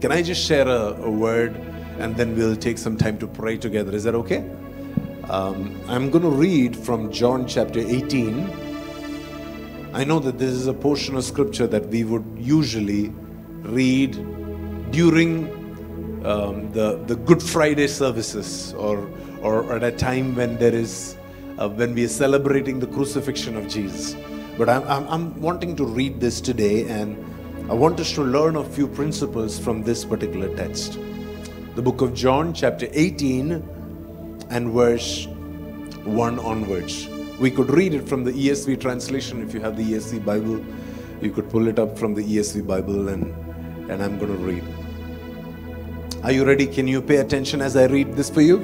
Can I just share a, a word and then we'll take some time to pray together? Is that okay? Um, I'm going to read from John chapter 18. I know that this is a portion of scripture that we would usually read during um, the, the Good Friday services or, or at a time when there is, uh, when we are celebrating the crucifixion of Jesus. But I'm, I'm, I'm wanting to read this today and I want us to learn a few principles from this particular text. The book of John, chapter 18 and verse 1 onwards. We could read it from the ESV translation if you have the ESV Bible. You could pull it up from the ESV Bible and, and I'm going to read. Are you ready? Can you pay attention as I read this for you?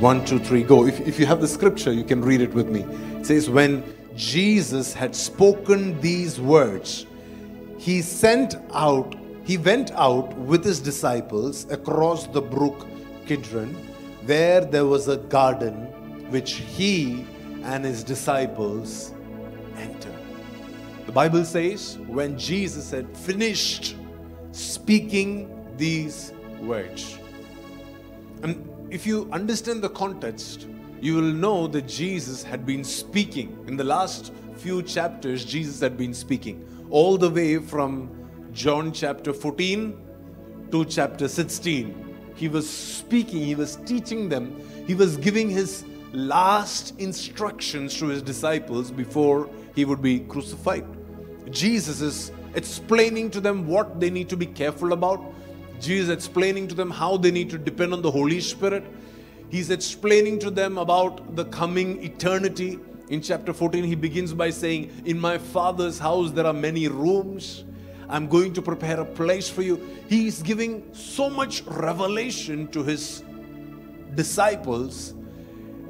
One, two, three, go. If, if you have the scripture, you can read it with me. It says, When Jesus had spoken these words, he sent out, he went out with his disciples across the brook Kidron where there was a garden which he and his disciples entered. The Bible says, when Jesus had finished speaking these words, and if you understand the context, you will know that Jesus had been speaking. In the last few chapters, Jesus had been speaking, all the way from John chapter 14 to chapter 16 he was speaking, he was teaching them, he was giving his last instructions to his disciples before he would be crucified. Jesus is explaining to them what they need to be careful about. Jesus explaining to them how they need to depend on the Holy Spirit. He's explaining to them about the coming eternity. In chapter 14, he begins by saying, In my Father's house there are many rooms. I'm going to prepare a place for you. He's giving so much revelation to his disciples.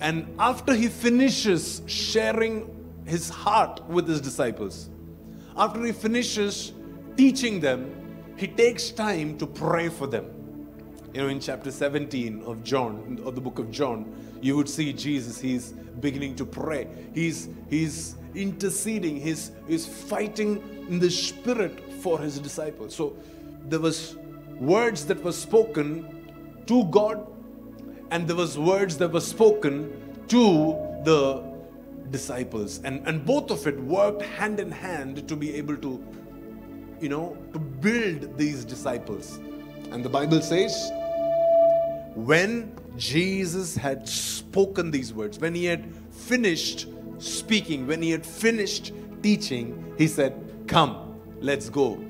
And after he finishes sharing his heart with his disciples, after he finishes teaching them, he takes time to pray for them. You know, in chapter 17 of John, of the book of John, you would see Jesus, he's beginning to pray. He's he's interceding, he's, he's fighting in the spirit for his disciples. So there was words that were spoken to God and there was words that were spoken to the disciples and and both of it worked hand in hand to be able to you know to build these disciples and the bible says when jesus had spoken these words when he had finished speaking when he had finished teaching he said come Let's go.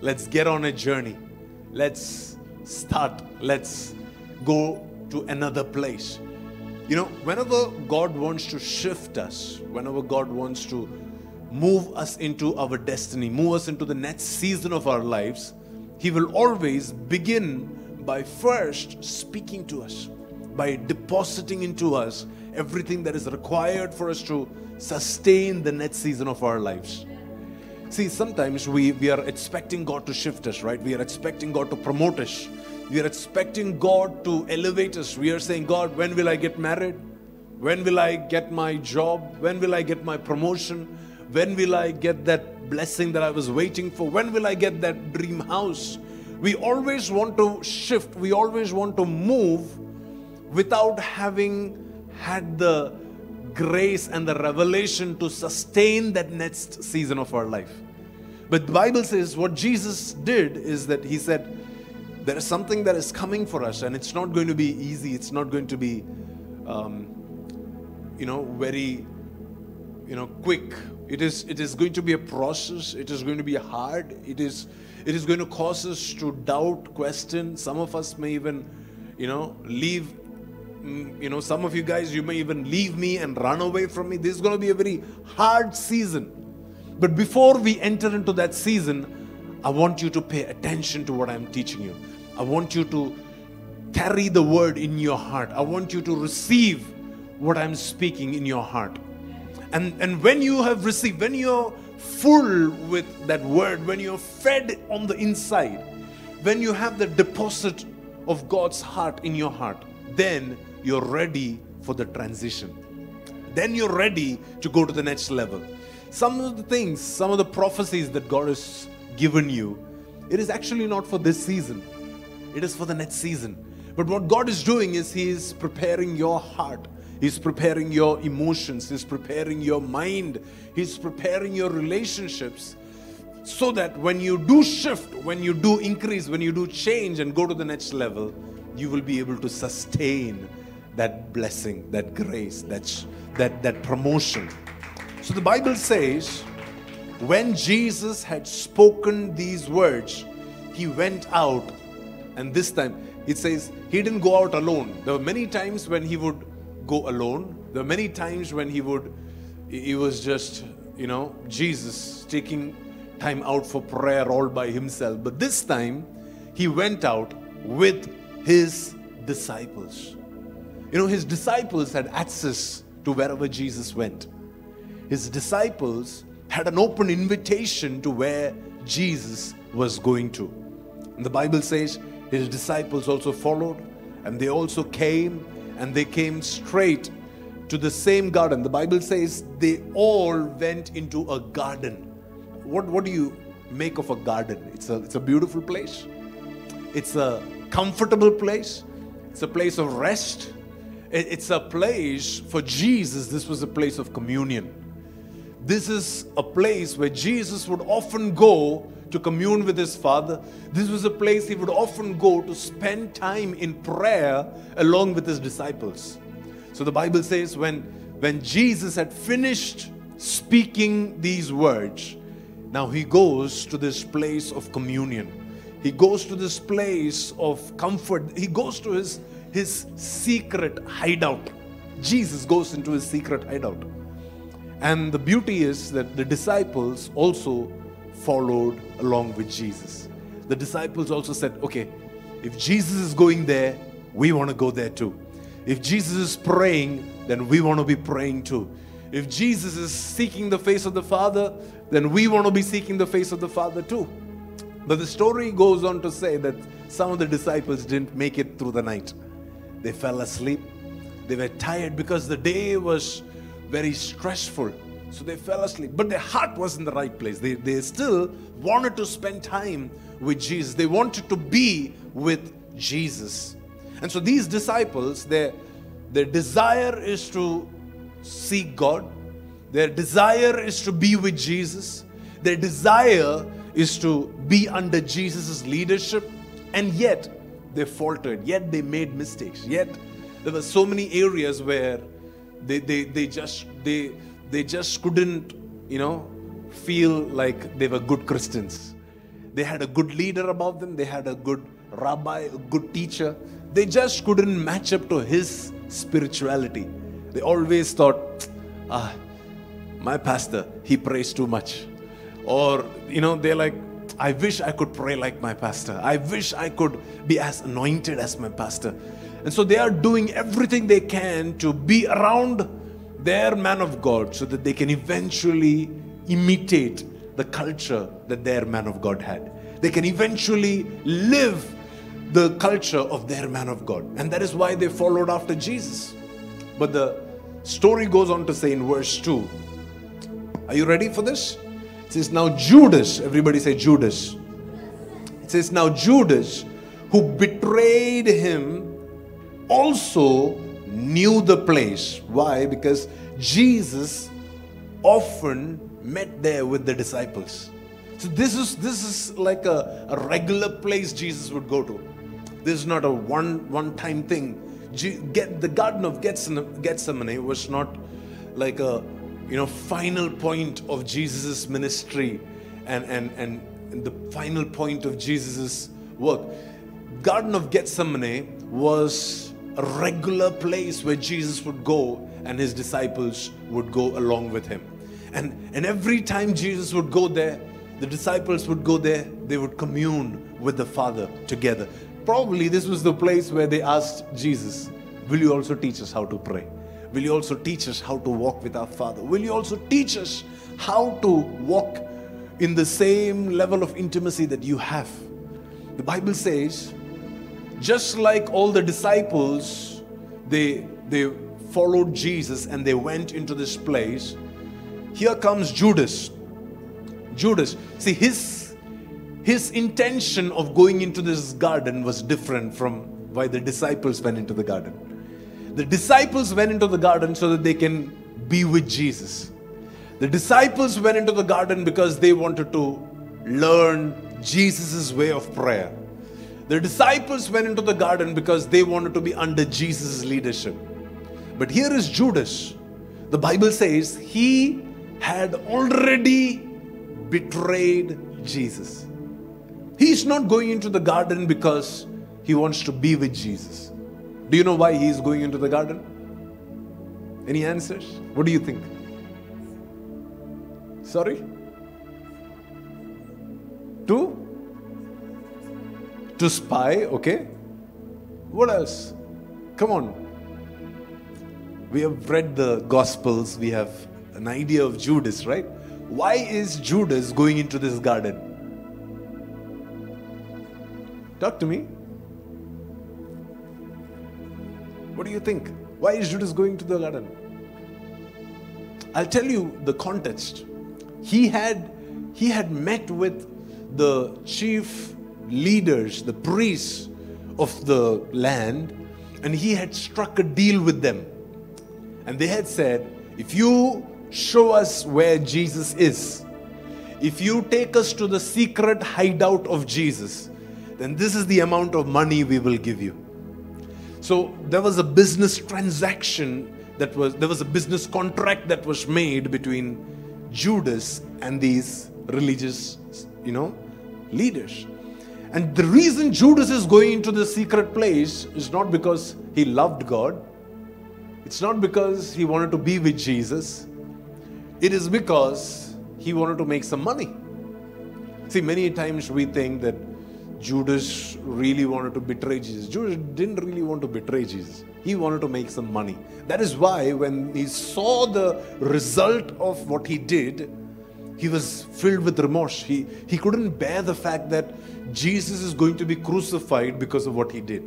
Let's get on a journey. Let's start. Let's go to another place. You know, whenever God wants to shift us, whenever God wants to move us into our destiny, move us into the next season of our lives, He will always begin by first speaking to us, by depositing into us everything that is required for us to sustain the next season of our lives. See, sometimes we, we are expecting God to shift us, right? We are expecting God to promote us. We are expecting God to elevate us. We are saying, God, when will I get married? When will I get my job? When will I get my promotion? When will I get that blessing that I was waiting for? When will I get that dream house? We always want to shift, we always want to move without having had the grace and the revelation to sustain that next season of our life. But the Bible says what Jesus did is that he said, there is something that is coming for us, and it's not going to be easy. It's not going to be, um, you know, very, you know, quick. It is. It is going to be a process. It is going to be hard. It is. It is going to cause us to doubt, question. Some of us may even, you know, leave Mm, you know, some of you guys, you may even leave me and run away from me. This is going to be a very hard season. But before we enter into that season, I want you to pay attention to what I'm teaching you. I want you to carry the word in your heart. I want you to receive what I'm speaking in your heart. And, and when you have received, when you're full with that word, when you're fed on the inside, when you have the deposit of God's heart in your heart, then you're ready for the transition. Then you're ready to go to the next level. Some of the things, some of the prophecies that God has given you it is actually not for this season, it is for the next season. But what God is doing is He is preparing your heart. He's preparing your emotions. He's preparing your mind. He's preparing your relationships so that when you do shift, when you do increase, when you do change and go to the next level, you will be able to sustain that blessing, that grace, that, that, that promotion. So the Bible says, when Jesus had spoken these words, he went out, and this time it says he didn't go out alone. There were many times when he would go alone. There were many times when he would, he was just, you know, Jesus taking time out for prayer all by himself. But this time, he went out with his disciples. You know, his disciples had access to wherever Jesus went. His disciples had an open invitation to where Jesus was going to. And the Bible says his disciples also followed and they also came and they came straight to the same garden. The Bible says they all went into a garden. What, what do you make of a garden? It's a, it's a beautiful place, it's a comfortable place, it's a place of rest, it's a place for Jesus. This was a place of communion. This is a place where Jesus would often go to commune with his Father. This was a place he would often go to spend time in prayer along with his disciples. So the Bible says when, when Jesus had finished speaking these words, now he goes to this place of communion. He goes to this place of comfort. He goes to his, his secret hideout. Jesus goes into his secret hideout. And the beauty is that the disciples also followed along with Jesus. The disciples also said, okay, if Jesus is going there, we want to go there too. If Jesus is praying, then we want to be praying too. If Jesus is seeking the face of the Father, then we want to be seeking the face of the Father too. But the story goes on to say that some of the disciples didn't make it through the night. They fell asleep. They were tired because the day was very stressful. So they fell asleep. But their heart was in the right place. They, they still wanted to spend time with Jesus. They wanted to be with Jesus. And so these disciples, their, their desire is to seek God. Their desire is to be with Jesus. Their desire is to be under Jesus' leadership. And yet they faltered. Yet they made mistakes. Yet there were so many areas where they, they, they just they they just couldn't you know feel like they were good christians they had a good leader above them they had a good rabbi a good teacher they just couldn't match up to his spirituality they always thought ah my pastor he prays too much or you know they're like i wish i could pray like my pastor i wish i could be as anointed as my pastor and so they are doing everything they can to be around their man of God so that they can eventually imitate the culture that their man of God had. They can eventually live the culture of their man of God. And that is why they followed after Jesus. But the story goes on to say in verse 2 Are you ready for this? Says, Now Judas, everybody say Judas. It says, Now Judas, who betrayed him, also knew the place. Why? Because Jesus often met there with the disciples. So this is this is like a, a regular place Jesus would go to. This is not a one one time thing. Get the Garden of Gethsemane was not like a you know final point of Jesus' ministry and and and the final point of Jesus' work. Garden of Gethsemane was a regular place where Jesus would go and his disciples would go along with him. And, and every time Jesus would go there, the disciples would go there, they would commune with the Father together. Probably this was the place where they asked Jesus, Will you also teach us how to pray? Will you also teach us how to walk with our Father? Will you also teach us how to walk in the same level of intimacy that you have? The Bible says just like all the disciples, they, they followed Jesus and they went into this place. Here comes Judas. Judas. See, his, his intention of going into this garden was different from why the disciples went into the garden. The disciples went into the garden so that they can be with Jesus. The disciples went into the garden because they wanted to learn Jesus' way of prayer. The disciples went into the garden because they wanted to be under Jesus' leadership. But here is Judas. The Bible says he had already betrayed Jesus. He's not going into the garden because he wants to be with Jesus. Do you know why he is going into the garden? Any answers? What do you think? Sorry? To? To spy, okay? What else? Come on. We have read the Gospels, we have an idea of Judas, right? Why is Judas going into this garden? Talk to me. What do you think? Why is Judas going to the garden? I'll tell you the context. He had he had met with the chief leaders, the priests of the land, and he had struck a deal with them. And they had said, if you show us where Jesus is, if you take us to the secret hideout of Jesus, then this is the amount of money we will give you. So there was a business transaction that was, there was a business contract that was made between Judas and these religious, you know, leaders. And the reason Judas is going into the secret place is not because he loved God, it's not because he wanted to be with Jesus, it is because he wanted to make some money. See, many times we think that Judas really wanted to betray Jesus. Judas didn't really want to betray Jesus. He wanted to make some money. That is why, when he saw the result of what he did, he was filled with remorse. He, he couldn't bear the fact that Jesus is going to be crucified because of what he did.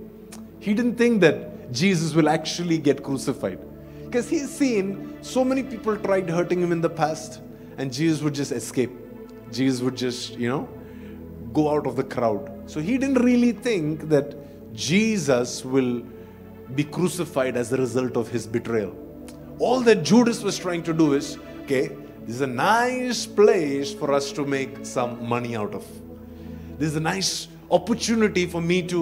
He didn't think that Jesus will actually get crucified. Because he's seen so many people tried hurting him in the past, and Jesus would just escape. Jesus would just, you know, go out of the crowd. So he didn't really think that Jesus will be crucified as a result of his betrayal. All that Judas was trying to do is okay, this is a nice place for us to make some money out of. This is a nice opportunity for me to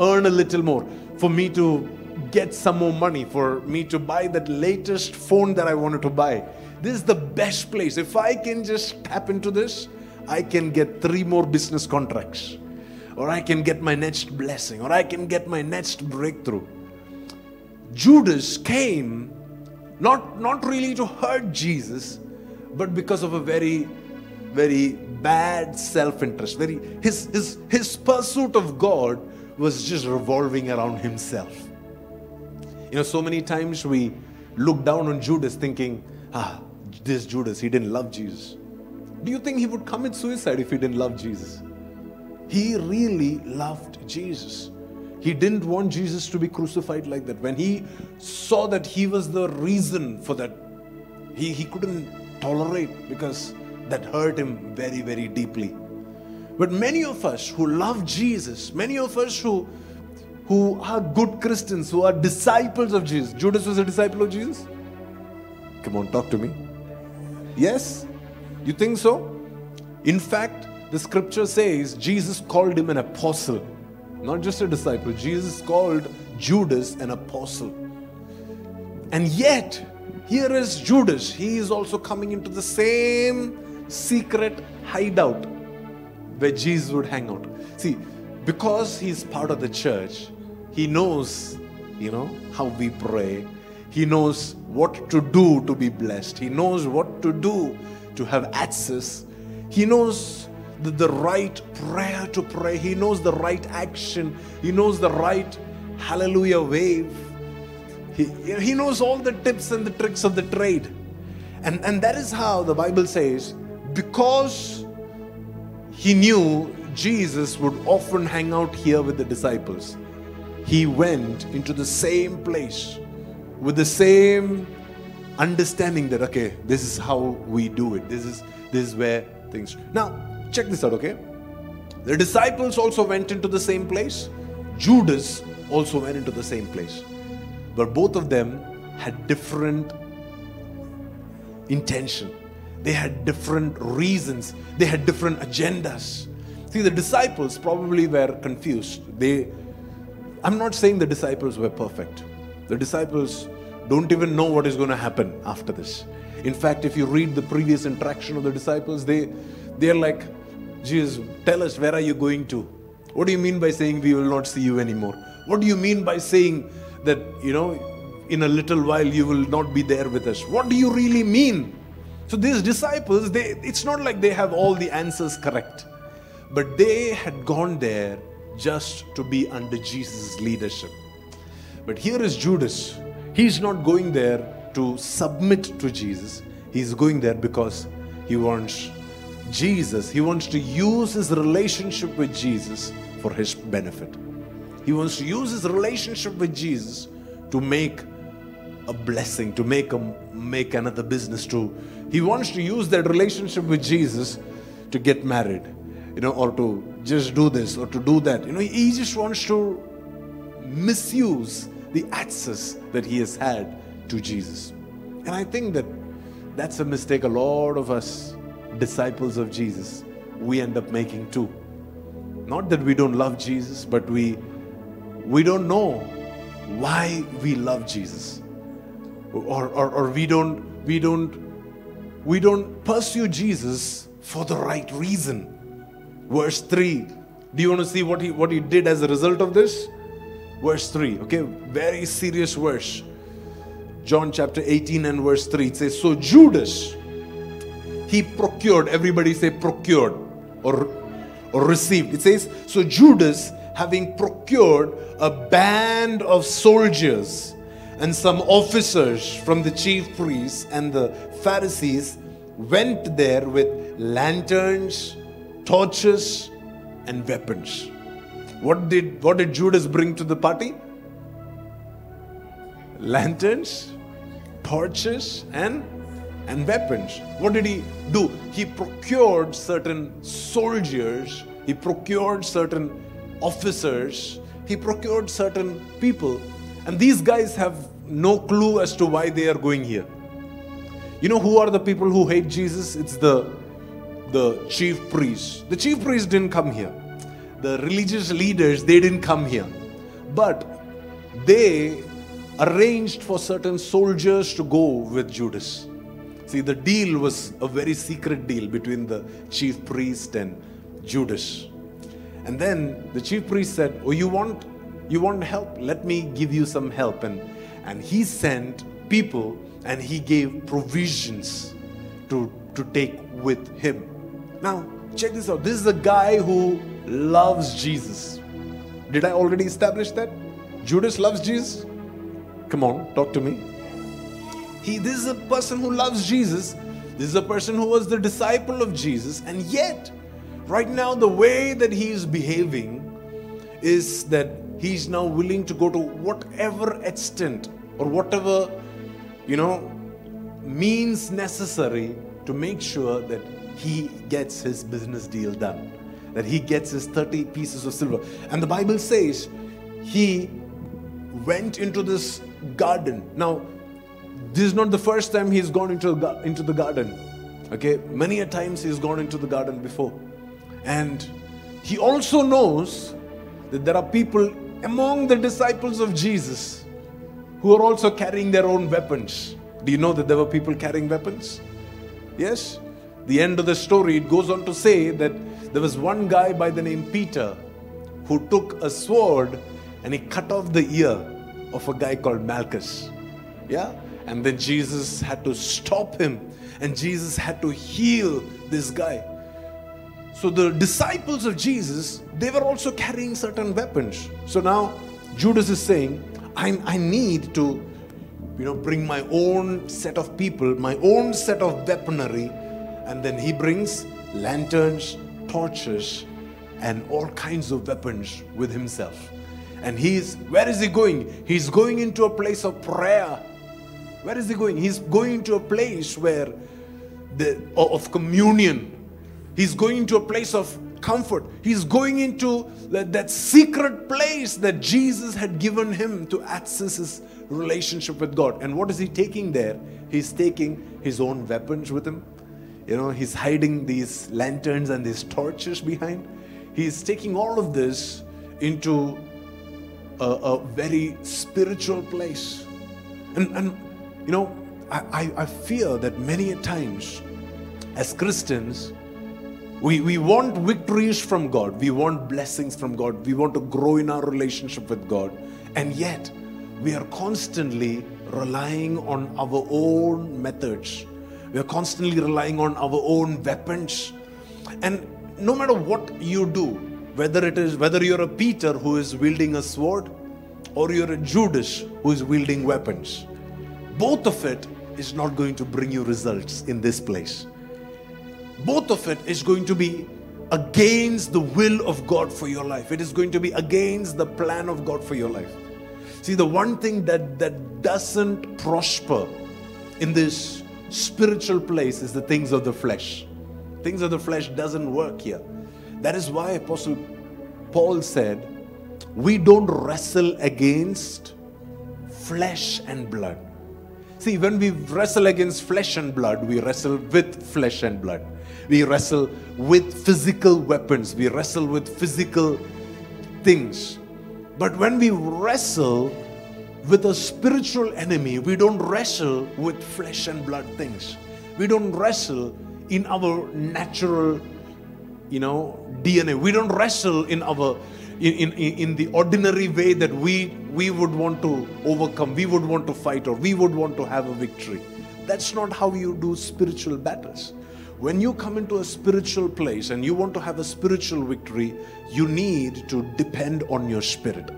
earn a little more, for me to get some more money, for me to buy that latest phone that I wanted to buy. This is the best place. If I can just tap into this, I can get three more business contracts, or I can get my next blessing, or I can get my next breakthrough. Judas came not, not really to hurt Jesus, but because of a very, very bad self-interest. Very his his his pursuit of God was just revolving around himself. You know, so many times we look down on Judas thinking, ah, this Judas, he didn't love Jesus. Do you think he would commit suicide if he didn't love Jesus? He really loved Jesus. He didn't want Jesus to be crucified like that. When he saw that he was the reason for that, he, he couldn't tolerate because that hurt him very, very deeply. But many of us who love Jesus, many of us who, who are good Christians, who are disciples of Jesus. Judas was a disciple of Jesus? Come on, talk to me. Yes? You think so? In fact, the scripture says Jesus called him an apostle, not just a disciple. Jesus called Judas an apostle. And yet, here is Judas. He is also coming into the same secret hideout where Jesus would hang out. See, because he's part of the church, he knows, you know, how we pray. He knows what to do to be blessed. He knows what to do to have access. He knows the, the right prayer to pray. He knows the right action. He knows the right hallelujah wave. He, he knows all the tips and the tricks of the trade. And, and that is how the Bible says, because he knew Jesus would often hang out here with the disciples, he went into the same place with the same understanding that, okay, this is how we do it. This is, this is where things. Now, check this out, okay? The disciples also went into the same place. Judas also went into the same place. But both of them had different intention. They had different reasons. They had different agendas. See, the disciples probably were confused. They I'm not saying the disciples were perfect. The disciples don't even know what is going to happen after this. In fact, if you read the previous interaction of the disciples, they they're like, Jesus, tell us where are you going to? What do you mean by saying we will not see you anymore? What do you mean by saying that, you know, in a little while you will not be there with us? What do you really mean? So these disciples, they it's not like they have all the answers correct. But they had gone there just to be under Jesus' leadership. But here is Judas. He's not going there to submit to Jesus. He's going there because he wants Jesus, he wants to use his relationship with Jesus for his benefit. He wants to use his relationship with Jesus to make a blessing, to make a make another business to. He wants to use that relationship with Jesus to get married, you know, or to just do this or to do that. You know, he just wants to misuse the access that he has had to Jesus. And I think that that's a mistake a lot of us disciples of Jesus we end up making too. Not that we don't love Jesus, but we we don't know why we love Jesus. Or, or, or we don't we don't we don't pursue Jesus for the right reason. Verse 3. Do you want to see what he what he did as a result of this? Verse 3. Okay, very serious verse. John chapter 18 and verse 3. It says, So Judas he procured, everybody say procured or, or received. It says, So Judas, having procured a band of soldiers and some officers from the chief priests and the Pharisees, went there with lanterns, torches, and weapons. What did, what did Judas bring to the party? Lanterns, torches, and and weapons. What did he do? He procured certain soldiers, he procured certain officers, he procured certain people. And these guys have no clue as to why they are going here. You know who are the people who hate Jesus? It's the the chief priests. The chief priests didn't come here. The religious leaders, they didn't come here. But they arranged for certain soldiers to go with Judas. See, the deal was a very secret deal between the chief priest and Judas. And then the chief priest said, Oh, you want you want help? Let me give you some help. And and he sent people and he gave provisions to, to take with him. Now, check this out. This is a guy who loves Jesus. Did I already establish that? Judas loves Jesus? Come on, talk to me. He, this is a person who loves Jesus. This is a person who was the disciple of Jesus. And yet, right now, the way that he is behaving is that he's now willing to go to whatever extent or whatever, you know, means necessary to make sure that he gets his business deal done, that he gets his 30 pieces of silver. And the Bible says he went into this garden. Now, this is not the first time he's gone into, into the garden. Okay, many a times he's gone into the garden before. And he also knows that there are people among the disciples of Jesus who are also carrying their own weapons. Do you know that there were people carrying weapons? Yes. The end of the story, it goes on to say that there was one guy by the name Peter who took a sword and he cut off the ear of a guy called Malchus. Yeah? And then Jesus had to stop him and Jesus had to heal this guy. So the disciples of Jesus, they were also carrying certain weapons. So now Judas is saying, I, I need to, you know, bring my own set of people, my own set of weaponry. And then he brings lanterns, torches, and all kinds of weapons with himself. And he's, where is he going? He's going into a place of prayer where is he going? He's going to a place where the of communion. He's going to a place of comfort. He's going into that, that secret place that Jesus had given him to access his relationship with God. And what is he taking there? He's taking his own weapons with him. You know, he's hiding these lanterns and these torches behind. He's taking all of this into a, a very spiritual place. And, and you know, I, I, fear that many times as Christians, we, we want victories from God. We want blessings from God. We want to grow in our relationship with God. And yet, we are constantly relying on our own methods. We are constantly relying on our own weapons. And no matter what you do, whether it is whether you're a Peter who is wielding a sword or you're a Judas who is wielding weapons, both of it is not going to bring you results in this place. Both of it is going to be against the will of God for your life. It is going to be against the plan of God for your life. See, the one thing that, that doesn't prosper in this spiritual place is the things of the flesh. Things of the flesh doesn't work here. That is why Apostle Paul said, We don't wrestle against flesh and blood. See, when we wrestle against flesh and blood, we wrestle with flesh and blood. We wrestle with physical weapons. We wrestle with physical things. But when we wrestle with a spiritual enemy, we don't wrestle with flesh and blood things. We don't wrestle in our natural, you know, DNA. We don't wrestle in our in, in, in the ordinary way that we we would want to overcome, we would want to fight, or we would want to have a victory. That's not how you do spiritual battles. When you come into a spiritual place and you want to have a spiritual victory, you need to depend on your spirit.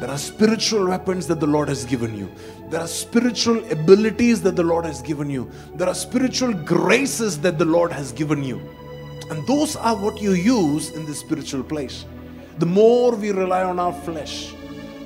There are spiritual weapons that the Lord has given you. There are spiritual abilities that the Lord has given you. There are spiritual graces that the Lord has given you. And those are what you use in the spiritual place. The more we rely on our flesh,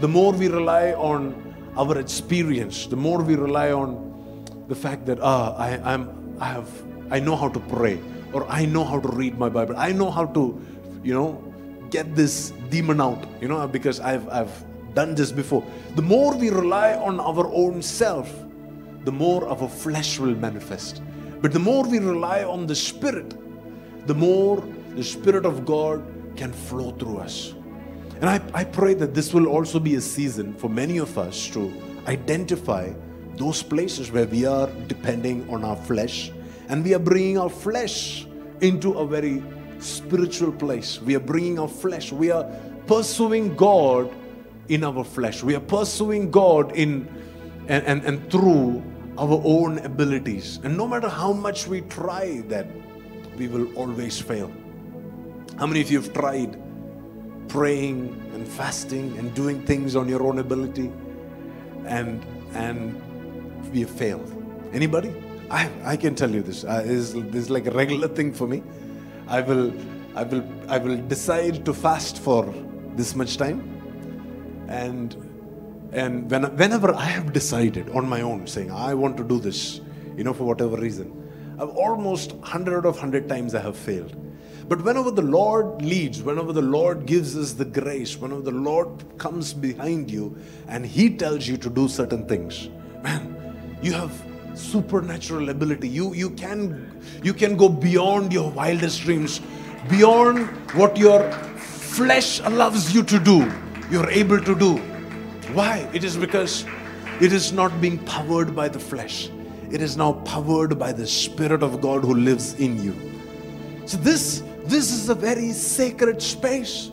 the more we rely on our experience, the more we rely on the fact that ah, I, I'm, I have, I know how to pray, or I know how to read my Bible, I know how to, you know, get this demon out, you know, because I've, I've done this before. The more we rely on our own self, the more our flesh will manifest. But the more we rely on the Spirit, the more the Spirit of God can flow through us. And I, I pray that this will also be a season for many of us to identify those places where we are depending on our flesh and we are bringing our flesh into a very spiritual place. We are bringing our flesh, we are pursuing God in our flesh. We are pursuing God in and, and, and through our own abilities. And no matter how much we try that, we will always fail. How many of you have tried praying and fasting and doing things on your own ability and and we have failed? Anybody? I, I can tell you this. Uh, this, this is like a regular thing for me. I will I will I will decide to fast for this much time and and when, whenever I have decided on my own, saying I want to do this, you know, for whatever reason, I've almost hundred of hundred times I have failed. But whenever the Lord leads, whenever the Lord gives us the grace, whenever the Lord comes behind you and He tells you to do certain things, man, you have supernatural ability. You you can you can go beyond your wildest dreams, beyond what your flesh allows you to do you're able to do. Why? It is because it is not being powered by the flesh, it is now powered by the Spirit of God who lives in you. So, this, this is a very sacred space.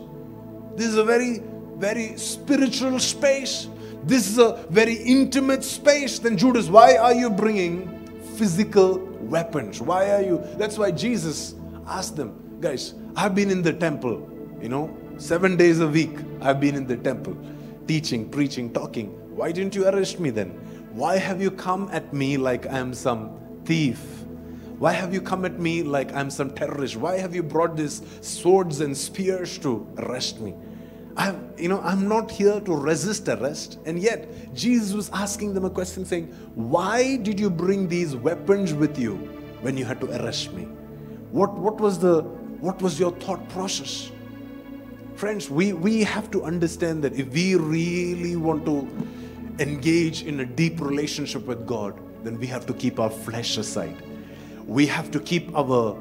This is a very, very spiritual space. This is a very intimate space. Then, Judas, why are you bringing physical weapons? Why are you? That's why Jesus asked them, guys, I've been in the temple, you know, Seven days a week, I've been in the temple, teaching, preaching, talking. Why didn't you arrest me then? Why have you come at me like I'm some thief? Why have you come at me like I'm some terrorist? Why have you brought these swords and spears to arrest me? I'm, you know, I'm not here to resist arrest. And yet, Jesus was asking them a question saying, Why did you bring these weapons with you when you had to arrest me? What, what was the What was your thought process? Friends, we, we have to understand that if we really want to engage in a deep relationship with God, then we have to keep our flesh aside. We have to keep our,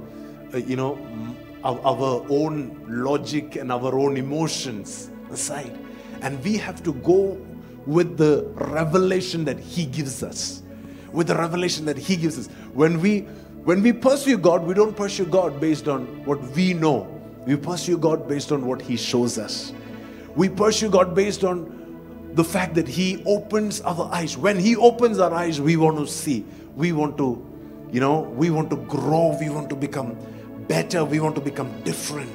uh, you know, our, our own logic and our own emotions aside. And we have to go with the revelation that He gives us. With the revelation that He gives us. When we when we pursue God, we don't pursue God based on what we know. We pursue God based on what He shows us. We pursue God based on the fact that He opens our eyes. When He opens our eyes, we want to see. We want to, you know, we want to grow. We want to become better. We want to become different.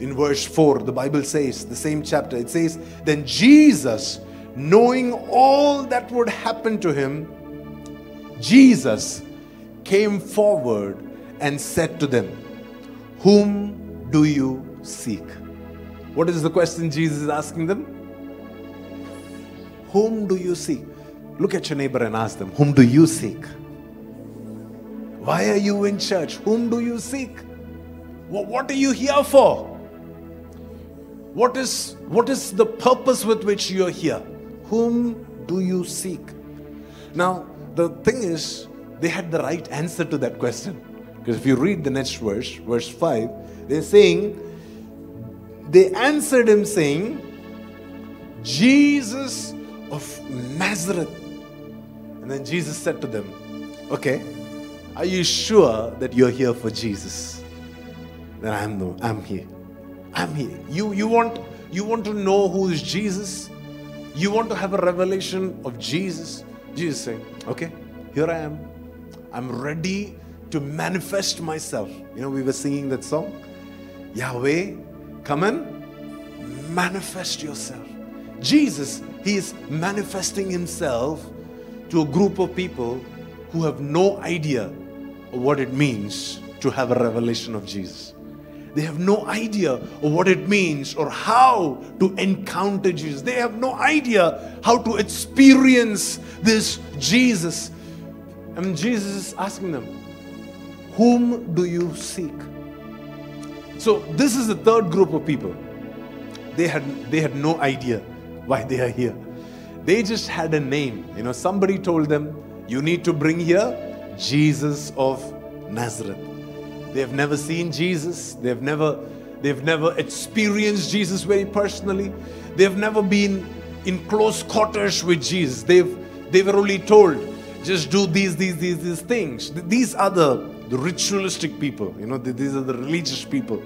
In verse 4, the Bible says, the same chapter, it says, Then Jesus, knowing all that would happen to him, Jesus came forward and said to them, Whom do you seek? What is the question Jesus is asking them? Whom do you seek? Look at your neighbor and ask them, Whom do you seek? Why are you in church? Whom do you seek? What are you here for? What is, what is the purpose with which you're here? Whom do you seek? Now, the thing is, they had the right answer to that question. Because if you read the next verse, verse 5, they're saying, they answered him saying, Jesus of Nazareth. And then Jesus said to them, Okay, are you sure that you're here for Jesus? Then I'm no, I'm here. I'm here. You you want you want to know who is Jesus? You want to have a revelation of Jesus? Jesus saying, Okay, here I am. I'm ready to manifest myself. You know, we were singing that song. Yahweh, come and manifest yourself. Jesus, he is manifesting himself to a group of people who have no idea of what it means to have a revelation of Jesus. They have no idea of what it means or how to encounter Jesus. They have no idea how to experience this Jesus. And Jesus is asking them, Whom do you seek? So, this is the third group of people. They had, they had no idea why they are here. They just had a name. You know, somebody told them, You need to bring here Jesus of Nazareth. They have never seen Jesus. They've never, they've never experienced Jesus very personally. They've never been in close quarters with Jesus. They've, they were only told, just do these, these, these, these things. These are the, the ritualistic people. You know, these are the religious people.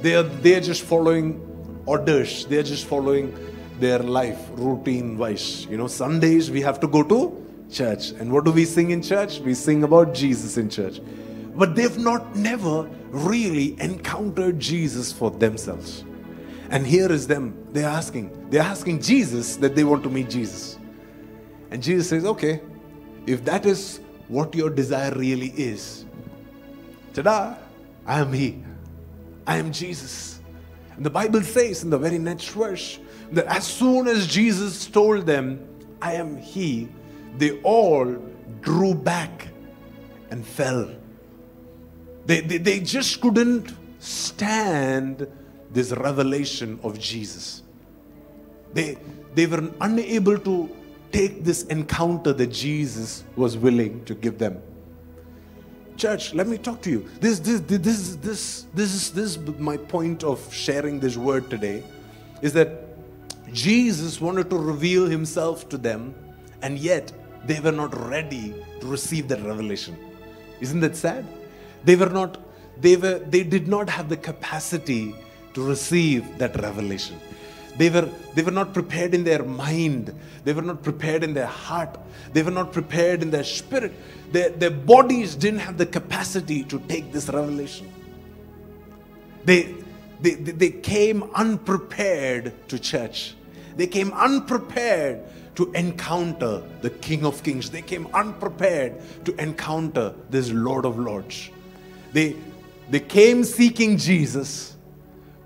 They are, they are just following orders. They are just following their life routine wise. You know, Sundays we have to go to church. And what do we sing in church? We sing about Jesus in church but they've not never really encountered Jesus for themselves. And here is them, they're asking, they're asking Jesus that they want to meet Jesus. And Jesus says, okay, if that is what your desire really is, ta I am He. I am Jesus. And the Bible says in the very next verse that as soon as Jesus told them, I am He, they all drew back and fell they, they, they just couldn't stand this revelation of Jesus. They, they were unable to take this encounter that Jesus was willing to give them. Church, let me talk to you. This, this, this, this, this, this, is, this is my point of sharing this word today is that Jesus wanted to reveal himself to them, and yet they were not ready to receive that revelation. Isn't that sad? They were not, they were, they did not have the capacity to receive that revelation. They were, they were not prepared in their mind. They were not prepared in their heart. They were not prepared in their spirit. Their, their bodies didn't have the capacity to take this revelation. They, they, they came unprepared to church. They came unprepared to encounter the King of Kings. They came unprepared to encounter this Lord of Lords. They, they came seeking Jesus,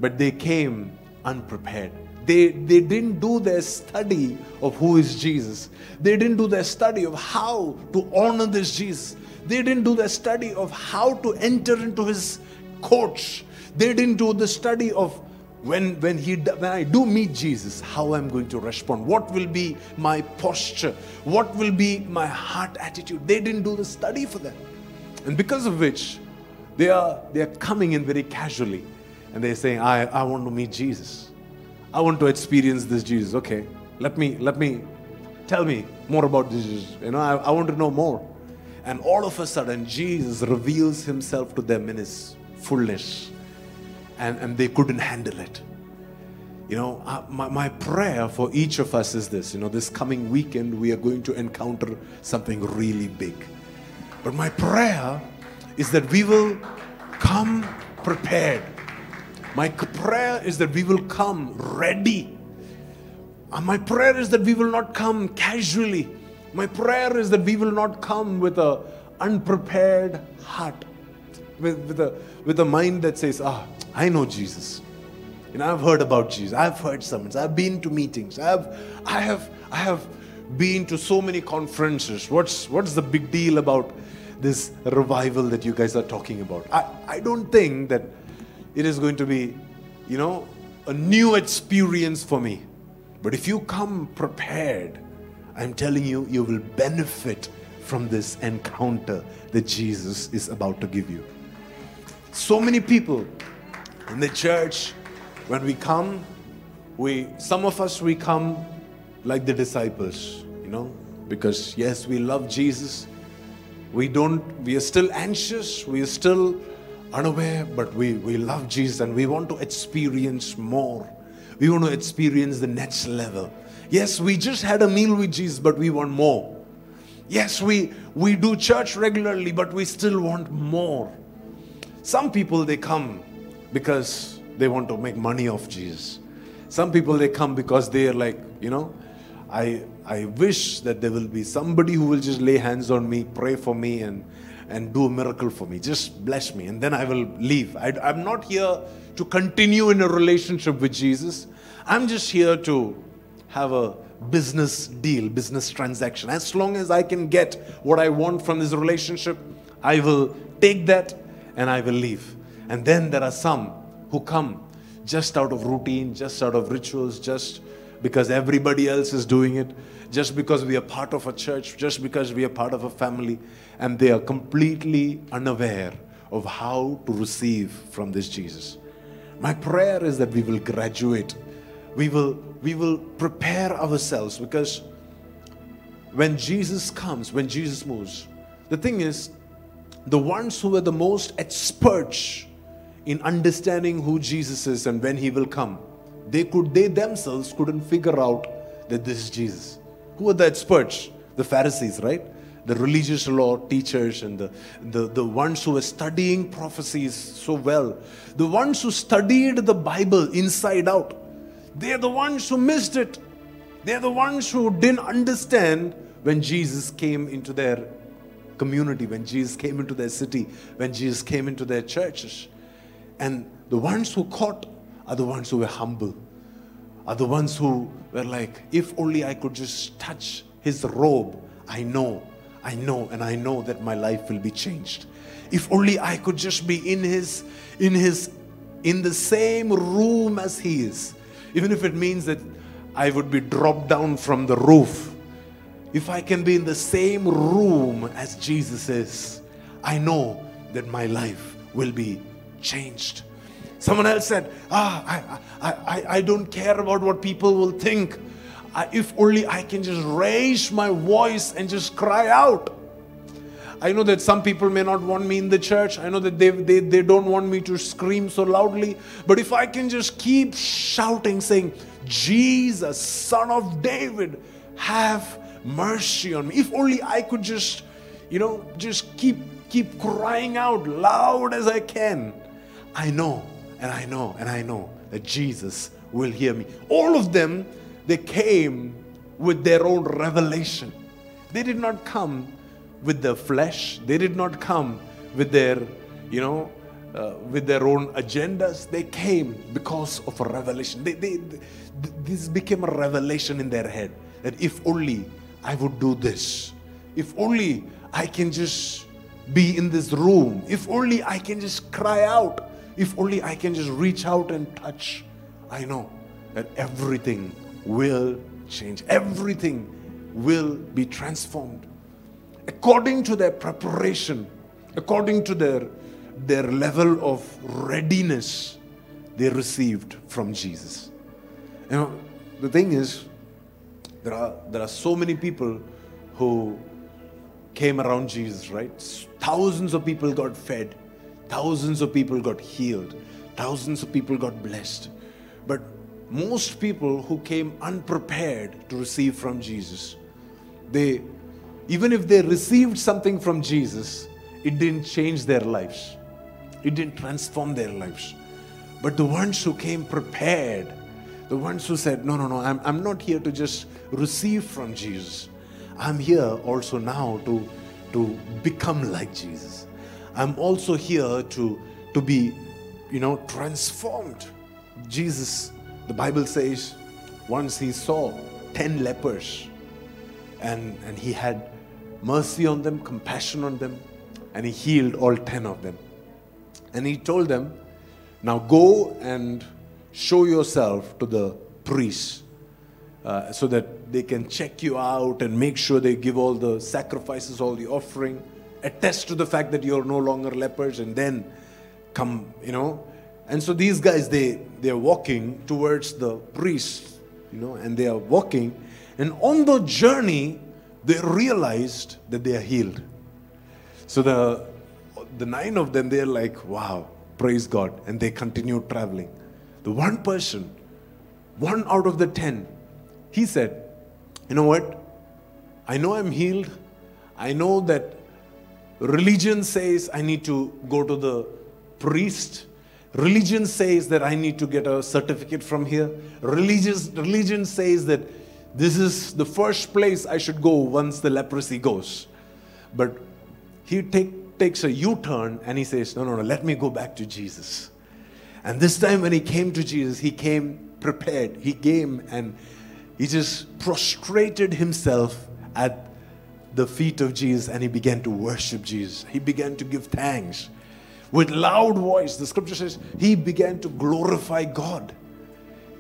but they came unprepared. They, they didn't do their study of who is Jesus. They didn't do their study of how to honor this Jesus. They didn't do their study of how to enter into his coach. They didn't do the study of when when he when I do meet Jesus, how I'm going to respond. What will be my posture? What will be my heart attitude? They didn't do the study for that. And because of which they are they are coming in very casually and they're saying, I, I want to meet Jesus. I want to experience this Jesus. Okay, let me let me tell me more about Jesus. You know, I, I want to know more. And all of a sudden, Jesus reveals himself to them in his fullness. And, and they couldn't handle it. You know, my, my prayer for each of us is this you know, this coming weekend, we are going to encounter something really big. But my prayer is that we will come prepared. My prayer is that we will come ready. And my prayer is that we will not come casually. My prayer is that we will not come with a unprepared heart, with, with, a, with a mind that says, ah, I know Jesus. Know, I've heard about Jesus. I've heard sermons. I've been to meetings. I've, I have, I have been to so many conferences. What's, what's the big deal about this revival that you guys are talking about? I, I don't think that it is going to be, you know, a new experience for me. But if you come prepared, I'm telling you, you will benefit from this encounter that Jesus is about to give you. So many people in the church, when we come, we some of us we come like the disciples, you know, because yes, we love Jesus. We don't, we are still anxious, we are still unaware, but we, we love Jesus and we want to experience more. We want to experience the next level. Yes, we just had a meal with Jesus, but we want more. Yes, we, we do church regularly, but we still want more. Some people, they come because they want to make money off Jesus. Some people, they come because they are like, you know, I, I wish that there will be somebody who will just lay hands on me, pray for me, and, and do a miracle for me. Just bless me, and then I will leave. I, I'm not here to continue in a relationship with Jesus. I'm just here to have a business deal, business transaction. As long as I can get what I want from this relationship, I will take that and I will leave. And then there are some who come just out of routine, just out of rituals, just because everybody else is doing it, just because we are part of a church, just because we are part of a family, and they are completely unaware of how to receive from this Jesus. My prayer is that we will graduate. We will, we will prepare ourselves because when Jesus comes, when Jesus moves, the thing is, the ones who were the most experts in understanding who Jesus is and when he will come, they could they themselves couldn't figure out that this is Jesus. Who are the experts? The Pharisees, right? The religious law teachers and the, the, the ones who were studying prophecies so well. The ones who studied the Bible inside out. They're the ones who missed it. They're the ones who didn't understand when Jesus came into their community, when Jesus came into their city, when Jesus came into their churches. And the ones who caught are the ones who were humble, are the ones who were like, if only I could just touch his robe, I know, I know, and I know that my life will be changed. If only I could just be in his, in his, in the same room as he is, even if it means that I would be dropped down from the roof. If I can be in the same room as Jesus is, I know that my life will be changed. Someone else said, Ah, I, I, I, don't care about what people will think. I, if only I can just raise my voice and just cry out. I know that some people may not want me in the church. I know that they, they, they don't want me to scream so loudly. But if I can just keep shouting, saying, Jesus, Son of David, have mercy on me. If only I could just, you know, just keep keep crying out loud as I can. I know and I know and I know that Jesus will hear me. All of them, they came with their own revelation. They did not come with the flesh, they did not come with their, you know, uh, with their own agendas. They came because of a revelation. They, they, they, this became a revelation in their head that if only I would do this, if only I can just be in this room, if only I can just cry out if only I can just reach out and touch, I know that everything will change. Everything will be transformed according to their preparation, according to their, their level of readiness they received from Jesus. You know, the thing is, there are, there are so many people who came around Jesus, right? Thousands of people got fed, thousands of people got healed, thousands of people got blessed. But most people who came unprepared to receive from Jesus, they, even if they received something from Jesus, it didn't change their lives. It didn't transform their lives. But the ones who came prepared, the ones who said, No, no, no, I'm, I'm not here to just receive from Jesus. I'm here also now to, to become like Jesus. I'm also here to, to be, you know, transformed. Jesus, the Bible says, once he saw 10 lepers and, and he had mercy on them, compassion on them, and he healed all 10 of them. And he told them, Now go and show yourself to the priests uh, so that they can check you out and make sure they give all the sacrifices, all the offering, attest to the fact that you're no longer lepers, and then come, you know. And so these guys, they, they're walking towards the priest, you know, and they are walking. And on the journey, they realized that they are healed. So the, the nine of them, they're like, wow, praise God. And they continue traveling. The one person, one out of the ten, he said, You know what? I know I'm healed. I know that religion says I need to go to the priest. Religion says that I need to get a certificate from here. Religious, religion says that this is the first place I should go once the leprosy goes. But he take, takes a U turn and he says, No, no, no, let me go back to Jesus. And this time when he came to Jesus, he came prepared. He came and he just prostrated himself at the feet of Jesus and he began to worship Jesus. He began to give thanks with loud voice. The scripture says he began to glorify God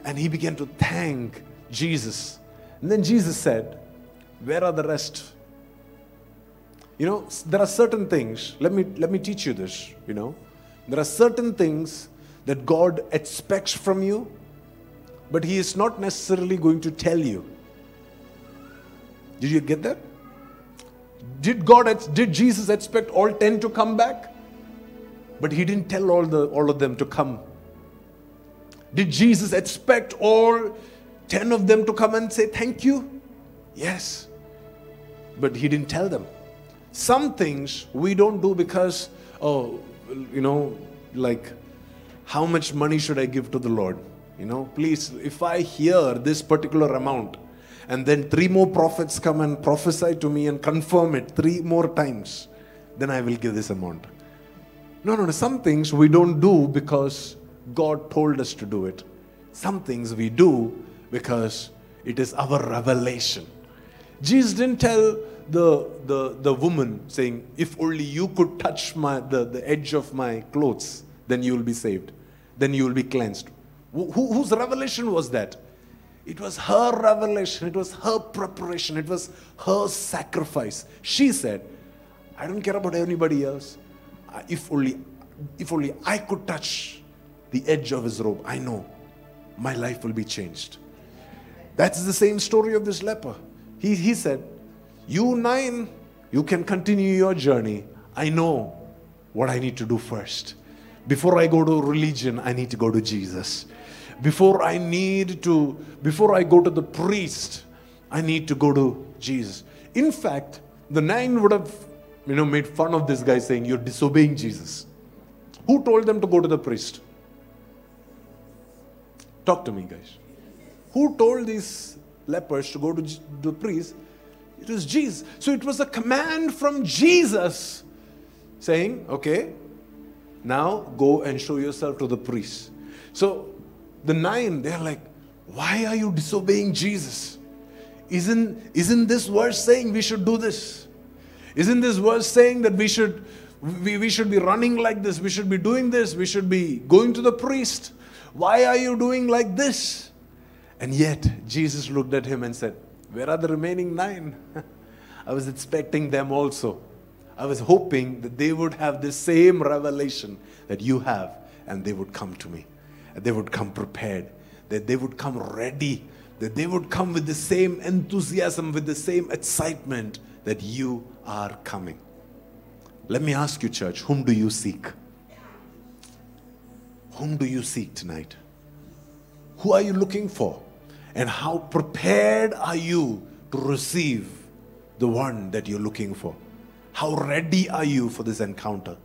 and he began to thank Jesus. And then Jesus said, Where are the rest? You know, there are certain things, let me, let me teach you this, you know. There are certain things that God expects from you, but He is not necessarily going to tell you. Did you get that? Did God, did Jesus expect all 10 to come back? But He didn't tell all, the, all of them to come. Did Jesus expect all 10 of them to come and say thank you? Yes. But He didn't tell them. Some things we don't do because, oh, you know, like, how much money should I give to the Lord? You know, please, if I hear this particular amount, and then three more prophets come and prophesy to me and confirm it three more times, then I will give this amount. No, no, no. Some things we don't do because God told us to do it. Some things we do because it is our revelation. Jesus didn't tell the, the, the woman saying, If only you could touch my, the, the edge of my clothes, then you will be saved. Then you will be cleansed. Wh- whose revelation was that? It was her revelation. It was her preparation. It was her sacrifice. She said, I don't care about anybody else. If only, if only I could touch the edge of his robe, I know my life will be changed. That's the same story of this leper. He, he said, You nine, you can continue your journey. I know what I need to do first. Before I go to religion, I need to go to Jesus before I need to, before I go to the priest, I need to go to Jesus. In fact, the nine would have, you know, made fun of this guy saying, You're disobeying Jesus. Who told them to go to the priest? Talk to me, guys. Who told these lepers to go to the priest? It was Jesus. So it was a command from Jesus saying, Okay, now go and show yourself to the priest. So the nine, they're like, why are you disobeying Jesus? Isn't, isn't this verse saying we should do this? Isn't this verse saying that we should We, we should be running like this. We should be doing this. We should be going to the priest. Why are you doing like this? And yet, Jesus looked at him and said, Where are the remaining nine? I was expecting them also. I was hoping that they would have the same revelation that you have and they would come to me. They would come prepared, that they would come ready, that they would come with the same enthusiasm, with the same excitement that you are coming. Let me ask you, church, whom do you seek? Whom do you seek tonight? Who are you looking for? And how prepared are you to receive the one that you're looking for? How ready are you for this encounter?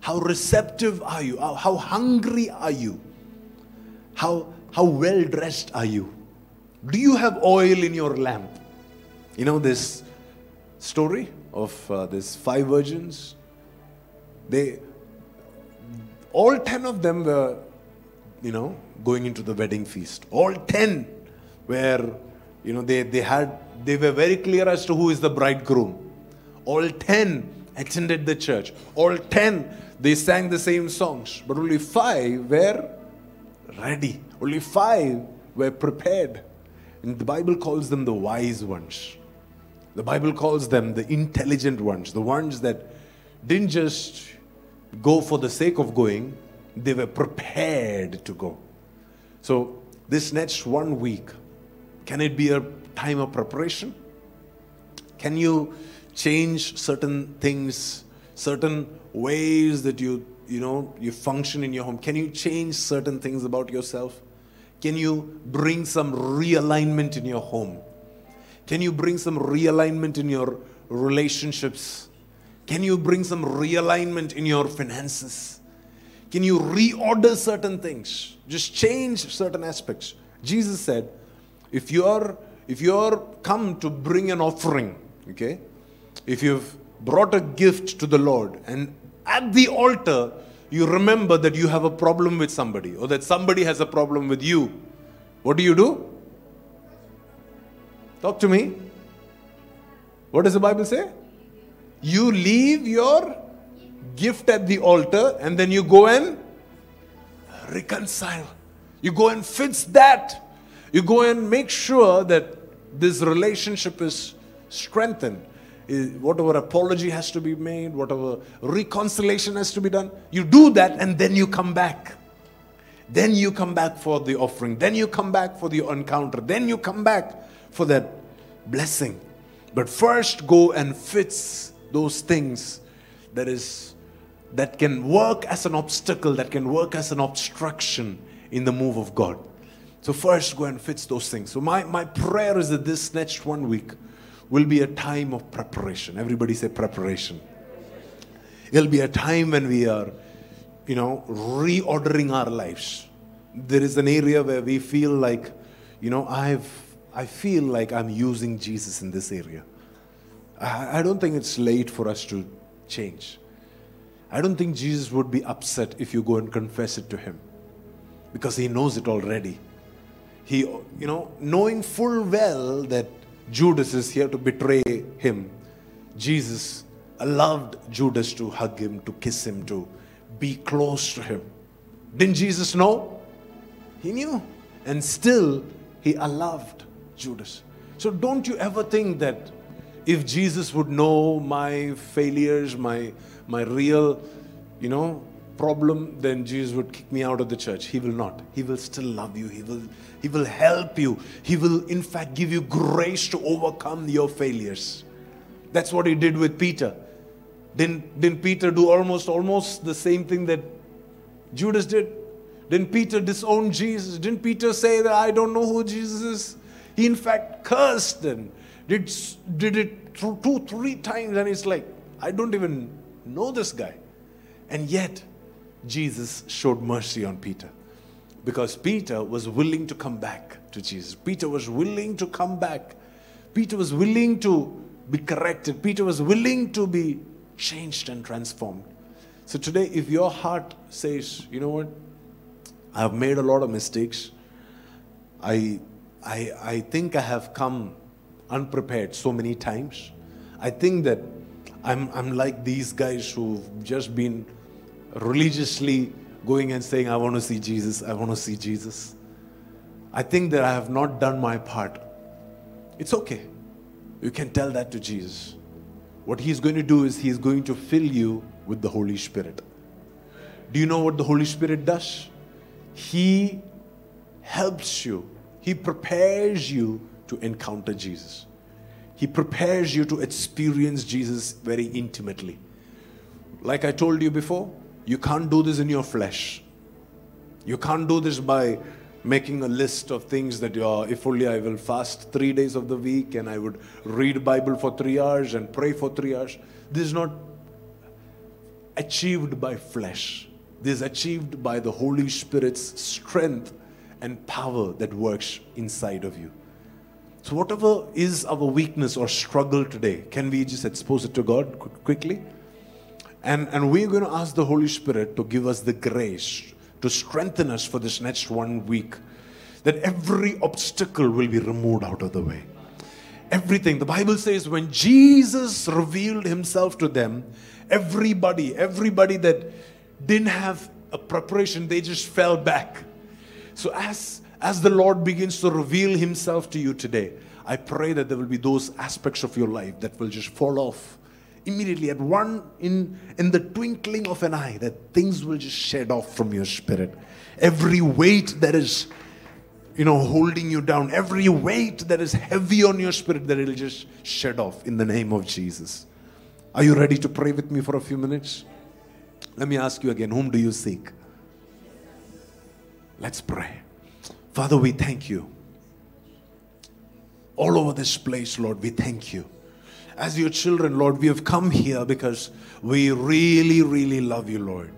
How receptive are you? How hungry are you? How, how well dressed are you? Do you have oil in your lamp? You know this story of uh, these five virgins? They, all ten of them were, you know, going into the wedding feast. All ten were, you know, they, they had, they were very clear as to who is the bridegroom. All ten attended the church. All ten, they sang the same songs. But only five were ready. Only five were prepared. And the Bible calls them the wise ones. The Bible calls them the intelligent ones, the ones that didn't just go for the sake of going, they were prepared to go. So, this next one week, can it be a time of preparation? Can you change certain things, certain ways that you, you know, you function in your home? Can you change certain things about yourself? Can you bring some realignment in your home? Can you bring some realignment in your relationships? Can you bring some realignment in your finances? Can you reorder certain things? Just change certain aspects. Jesus said, if you're if you're come to bring an offering, okay, if you've brought a gift to the Lord and at the altar you remember that you have a problem with somebody or that somebody has a problem with you, what do you do? Talk to me. What does the Bible say? You leave your gift at the altar and then you go and reconcile. You go and fix that. You go and make sure that this relationship is strengthened. Whatever apology has to be made, whatever reconciliation has to be done, you do that and then you come back. Then you come back for the offering. Then you come back for the encounter. Then you come back for that blessing. But first go and fix those things that is that can work as an obstacle, that can work as an obstruction in the move of God. So first go and fix those things. So my, my prayer is that this next one week will be a time of preparation. Everybody say preparation. It'll be a time when we are, you know, reordering our lives. There is an area where we feel like, you know, I've I feel like I'm using Jesus in this area. I, I don't think it's late for us to change. I don't think Jesus would be upset if you go and confess it to him because he knows it already. He, you know, knowing full well that Judas is here to betray him, Jesus allowed Judas to hug him, to kiss him, to be close to him. Didn't Jesus know? He knew. And still, he allowed Judas. So don't you ever think that if Jesus would know my failures, my my real, you know, problem, then Jesus would kick me out of the church. He will not. He will still love you. He will he will help you. He will in fact give you grace to overcome your failures. That's what he did with Peter. Didn't, didn't Peter do almost almost the same thing that Judas did? Didn't Peter disown Jesus? Didn't Peter say that I don't know who Jesus is? He, in fact, cursed and did, did it two, three times, and it's like, I don't even know this guy. And yet, Jesus showed mercy on Peter because Peter was willing to come back to Jesus. Peter was willing to come back. Peter was willing to be corrected. Peter was willing to be changed and transformed. So today, if your heart says, you know what, I've made a lot of mistakes, I I, I think I have come unprepared so many times. I think that I'm, I'm like these guys who've just been religiously going and saying, I want to see Jesus, I want to see Jesus. I think that I have not done my part. It's okay. You can tell that to Jesus. What He's going to do is He's going to fill you with the Holy Spirit. Do you know what the Holy Spirit does? He helps you, He prepares you to encounter Jesus. He prepares you to experience Jesus very intimately. Like I told you before, you can't do this in your flesh. You can't do this by making a list of things that uh, if only I will fast three days of the week and I would read Bible for three hours and pray for three hours. This is not achieved by flesh. This is achieved by the Holy Spirit's strength and power that works inside of you. So, whatever is our weakness or struggle today, can we just expose it to God quickly? And, and we're going to ask the Holy Spirit to give us the grace to strengthen us for this next one week. That every obstacle will be removed out of the way. Everything. The Bible says when Jesus revealed himself to them, everybody, everybody that didn't have a preparation, they just fell back. So as as the Lord begins to reveal himself to you today, I pray that there will be those aspects of your life that will just fall off immediately at one in in the twinkling of an eye that things will just shed off from your spirit. Every weight that is you know holding you down every weight that is heavy on your spirit that it'll just shed off in the name of jesus. Are you ready to pray with me for a few minutes? Let me ask you again whom do you seek? Let's pray. Father we thank you. All over this place lord we thank you as your children, Lord, we have come here because we really, really love you, Lord.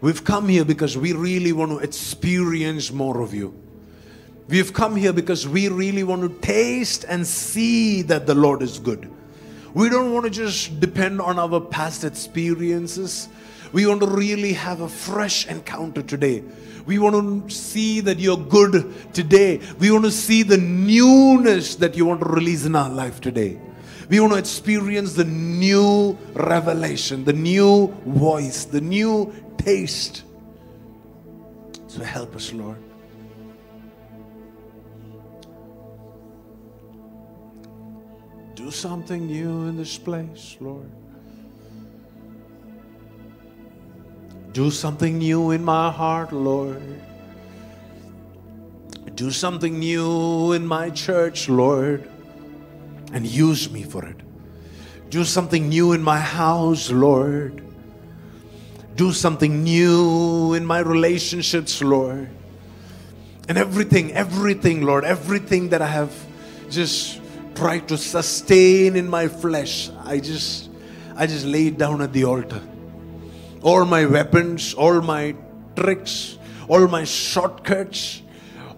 We've come here because we really want to experience more of you. We've come here because we really want to taste and see that the Lord is good. We don't want to just depend on our past experiences. We want to really have a fresh encounter today. We want to see that you're good today. We want to see the newness that you want to release in our life today. We want to experience the new revelation, the new voice, the new taste. So help us, Lord. Do something new in this place, Lord. Do something new in my heart, Lord. Do something new in my church, Lord and use me for it. Do something new in my house, Lord. Do something new in my relationships, Lord. And everything, everything, Lord, everything that I have just tried to sustain in my flesh, I just I just lay it down at the altar. All my weapons, all my tricks, all my shortcuts,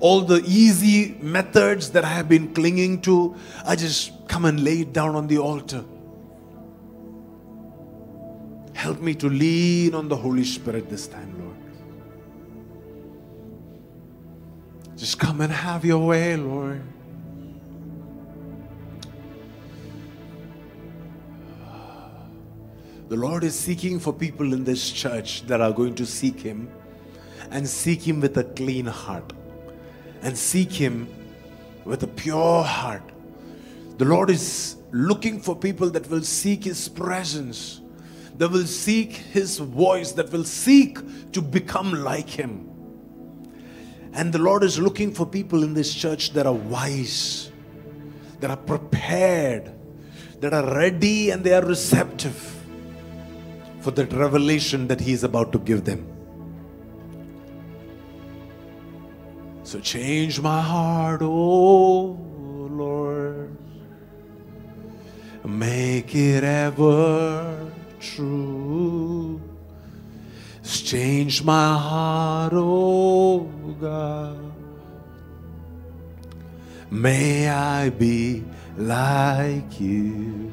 all the easy methods that I have been clinging to, I just come and lay it down on the altar. Help me to lean on the Holy Spirit this time, Lord. Just come and have your way, Lord. The Lord is seeking for people in this church that are going to seek Him and seek Him with a clean heart and seek Him with a pure heart the Lord is looking for people that will seek His presence, that will seek His voice, that will seek to become like Him. And the Lord is looking for people in this church that are wise, that are prepared, that are ready and they are receptive for that revelation that He is about to give them. So change my heart, oh make it ever true. Change my heart, oh God. May I be like you.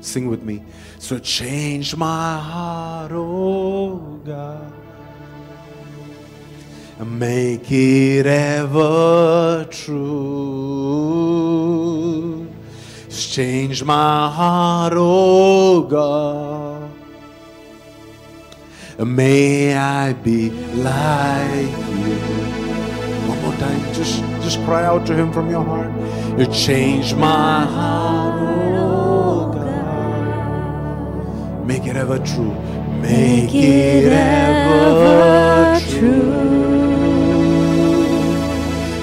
Sing with me. So change my heart, oh God. Make it ever true Change my heart, oh God. May I be like you. One more time, just just cry out to Him from your heart. You change my heart, oh God. Make it ever true. Make it ever true.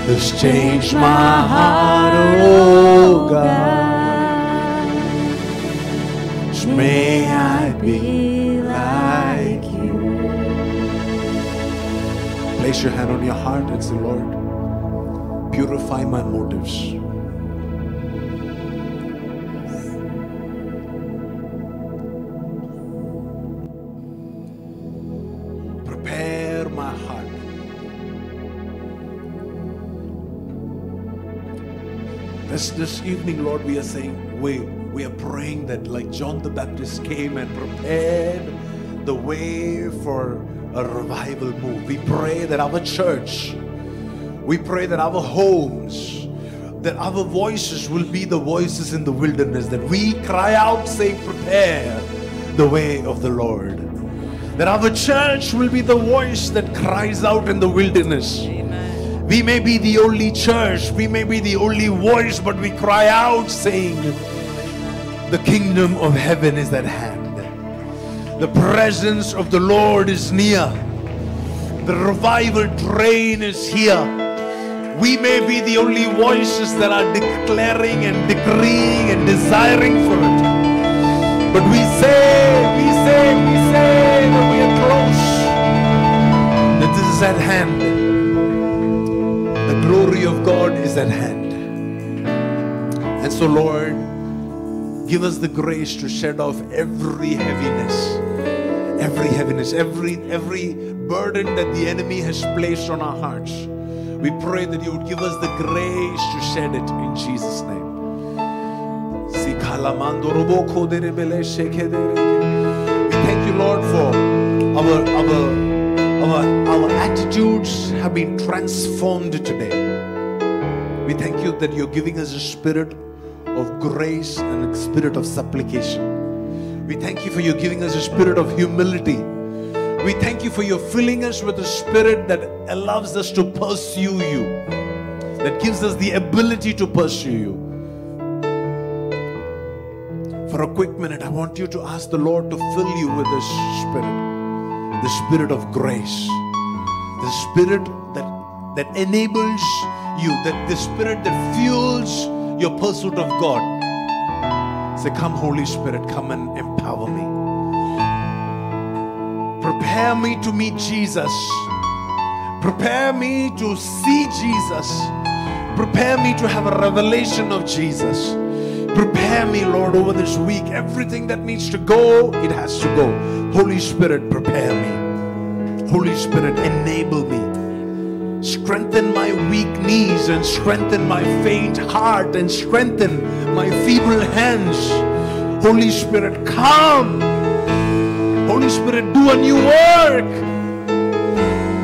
Just change my heart, oh, oh God. May I be like you. Place your hand on your heart and say, Lord, purify my motives. Prepare my heart. This, this evening, Lord, we are saying, we, we are praying that like John the Baptist came and prepared the way for a revival move. We pray that our church, we pray that our homes, that our voices will be the voices in the wilderness, that we cry out saying, prepare the way of the Lord. That our church will be the voice that cries out in the wilderness. We may be the only church, we may be the only voice, but we cry out saying, The kingdom of heaven is at hand. The presence of the Lord is near. The revival train is here. We may be the only voices that are declaring and decreeing and desiring for it. But we say, we say, we say that we are close, that this is at hand. The glory of God is at hand. And so, Lord, give us the grace to shed off every heaviness, every heaviness, every every burden that the enemy has placed on our hearts. We pray that you would give us the grace to shed it in Jesus' name. We thank you, Lord, for our our our, our attitudes have been transformed today. We thank you that you're giving us a spirit of grace and a spirit of supplication. We thank you for your giving us a spirit of humility. We thank you for your filling us with a spirit that allows us to pursue you, that gives us the ability to pursue you. For a quick minute, I want you to ask the Lord to fill you with this spirit the spirit of grace, the spirit that, that enables you, that the spirit that fuels your pursuit of God. Say, Come, Holy Spirit, come and empower me. Prepare me to meet Jesus. Prepare me to see Jesus. Prepare me to have a revelation of Jesus. Prepare me, Lord, over this week. Everything that needs to go, it has to go. Holy Spirit, prepare me. Holy Spirit, enable me. Strengthen my weak knees and strengthen my faint heart and strengthen my feeble hands. Holy Spirit, come. Holy Spirit, do a new work.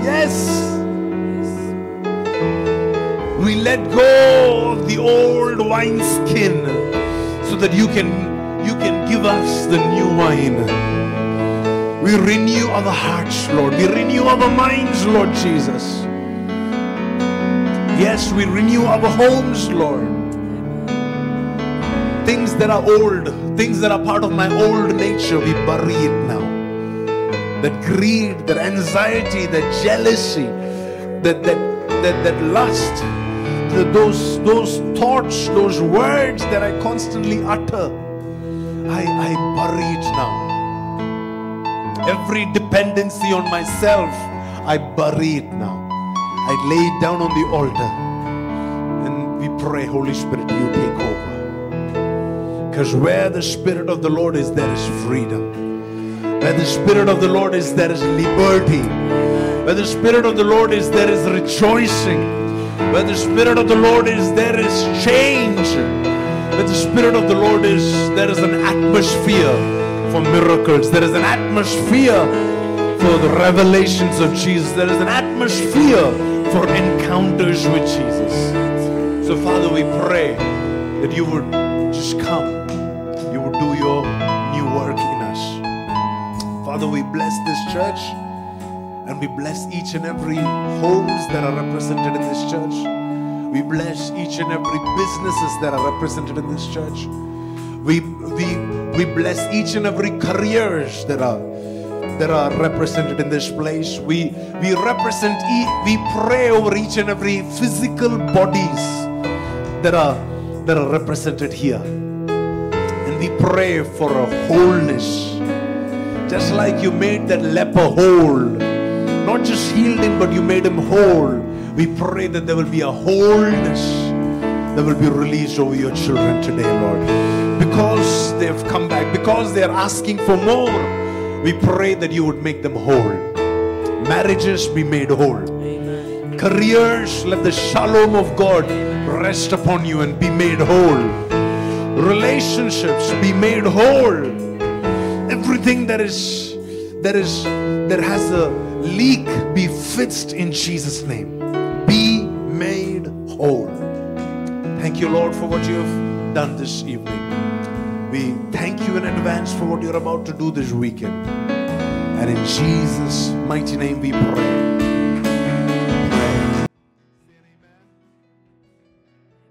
Yes. We let go of the old wineskin so that you can you can give us the new wine. We renew our hearts, Lord. We renew our minds, Lord Jesus. Yes, we renew our homes, Lord. Things that are old, things that are part of my old nature, we bury it now. That greed, that anxiety, that jealousy, that that that, that lust, that those those thoughts, those words that I constantly utter, I, I bury it now. Every dependency on myself, I bury it now. I lay it down on the altar. And we pray, Holy Spirit, you take over. Because where the Spirit of the Lord is, there is freedom. Where the Spirit of the Lord is, there is liberty. Where the Spirit of the Lord is, there is rejoicing. Where the Spirit of the Lord is, there is change. Where the Spirit of the Lord is, there is an atmosphere for miracles. There is an atmosphere for the revelations of Jesus. There is an atmosphere for encounters with Jesus. So, Father, we pray that you would just come. You would do your new work in us. Father, we bless this church and we bless each and every homes that are represented in this church. We bless each and every businesses that are represented in this church. We, we, we bless each and every careers that are that are represented in this place. We we represent we pray over each and every physical bodies that are that are represented here. And we pray for a wholeness. Just like you made that leper whole. Not just healed him, but you made him whole. We pray that there will be a wholeness that will be released over your children today, Lord. Because they've come back, because they're asking for more, we pray that you would make them whole. Marriages be made whole. Amen. Careers, let the shalom of God rest upon you and be made whole. Relationships be made whole. Everything that is that is that has a leak be fixed in Jesus' name. Be made whole. Thank you, Lord, for what you have done this evening. We thank you in advance for what you're about to do this weekend. And in Jesus' mighty name we pray.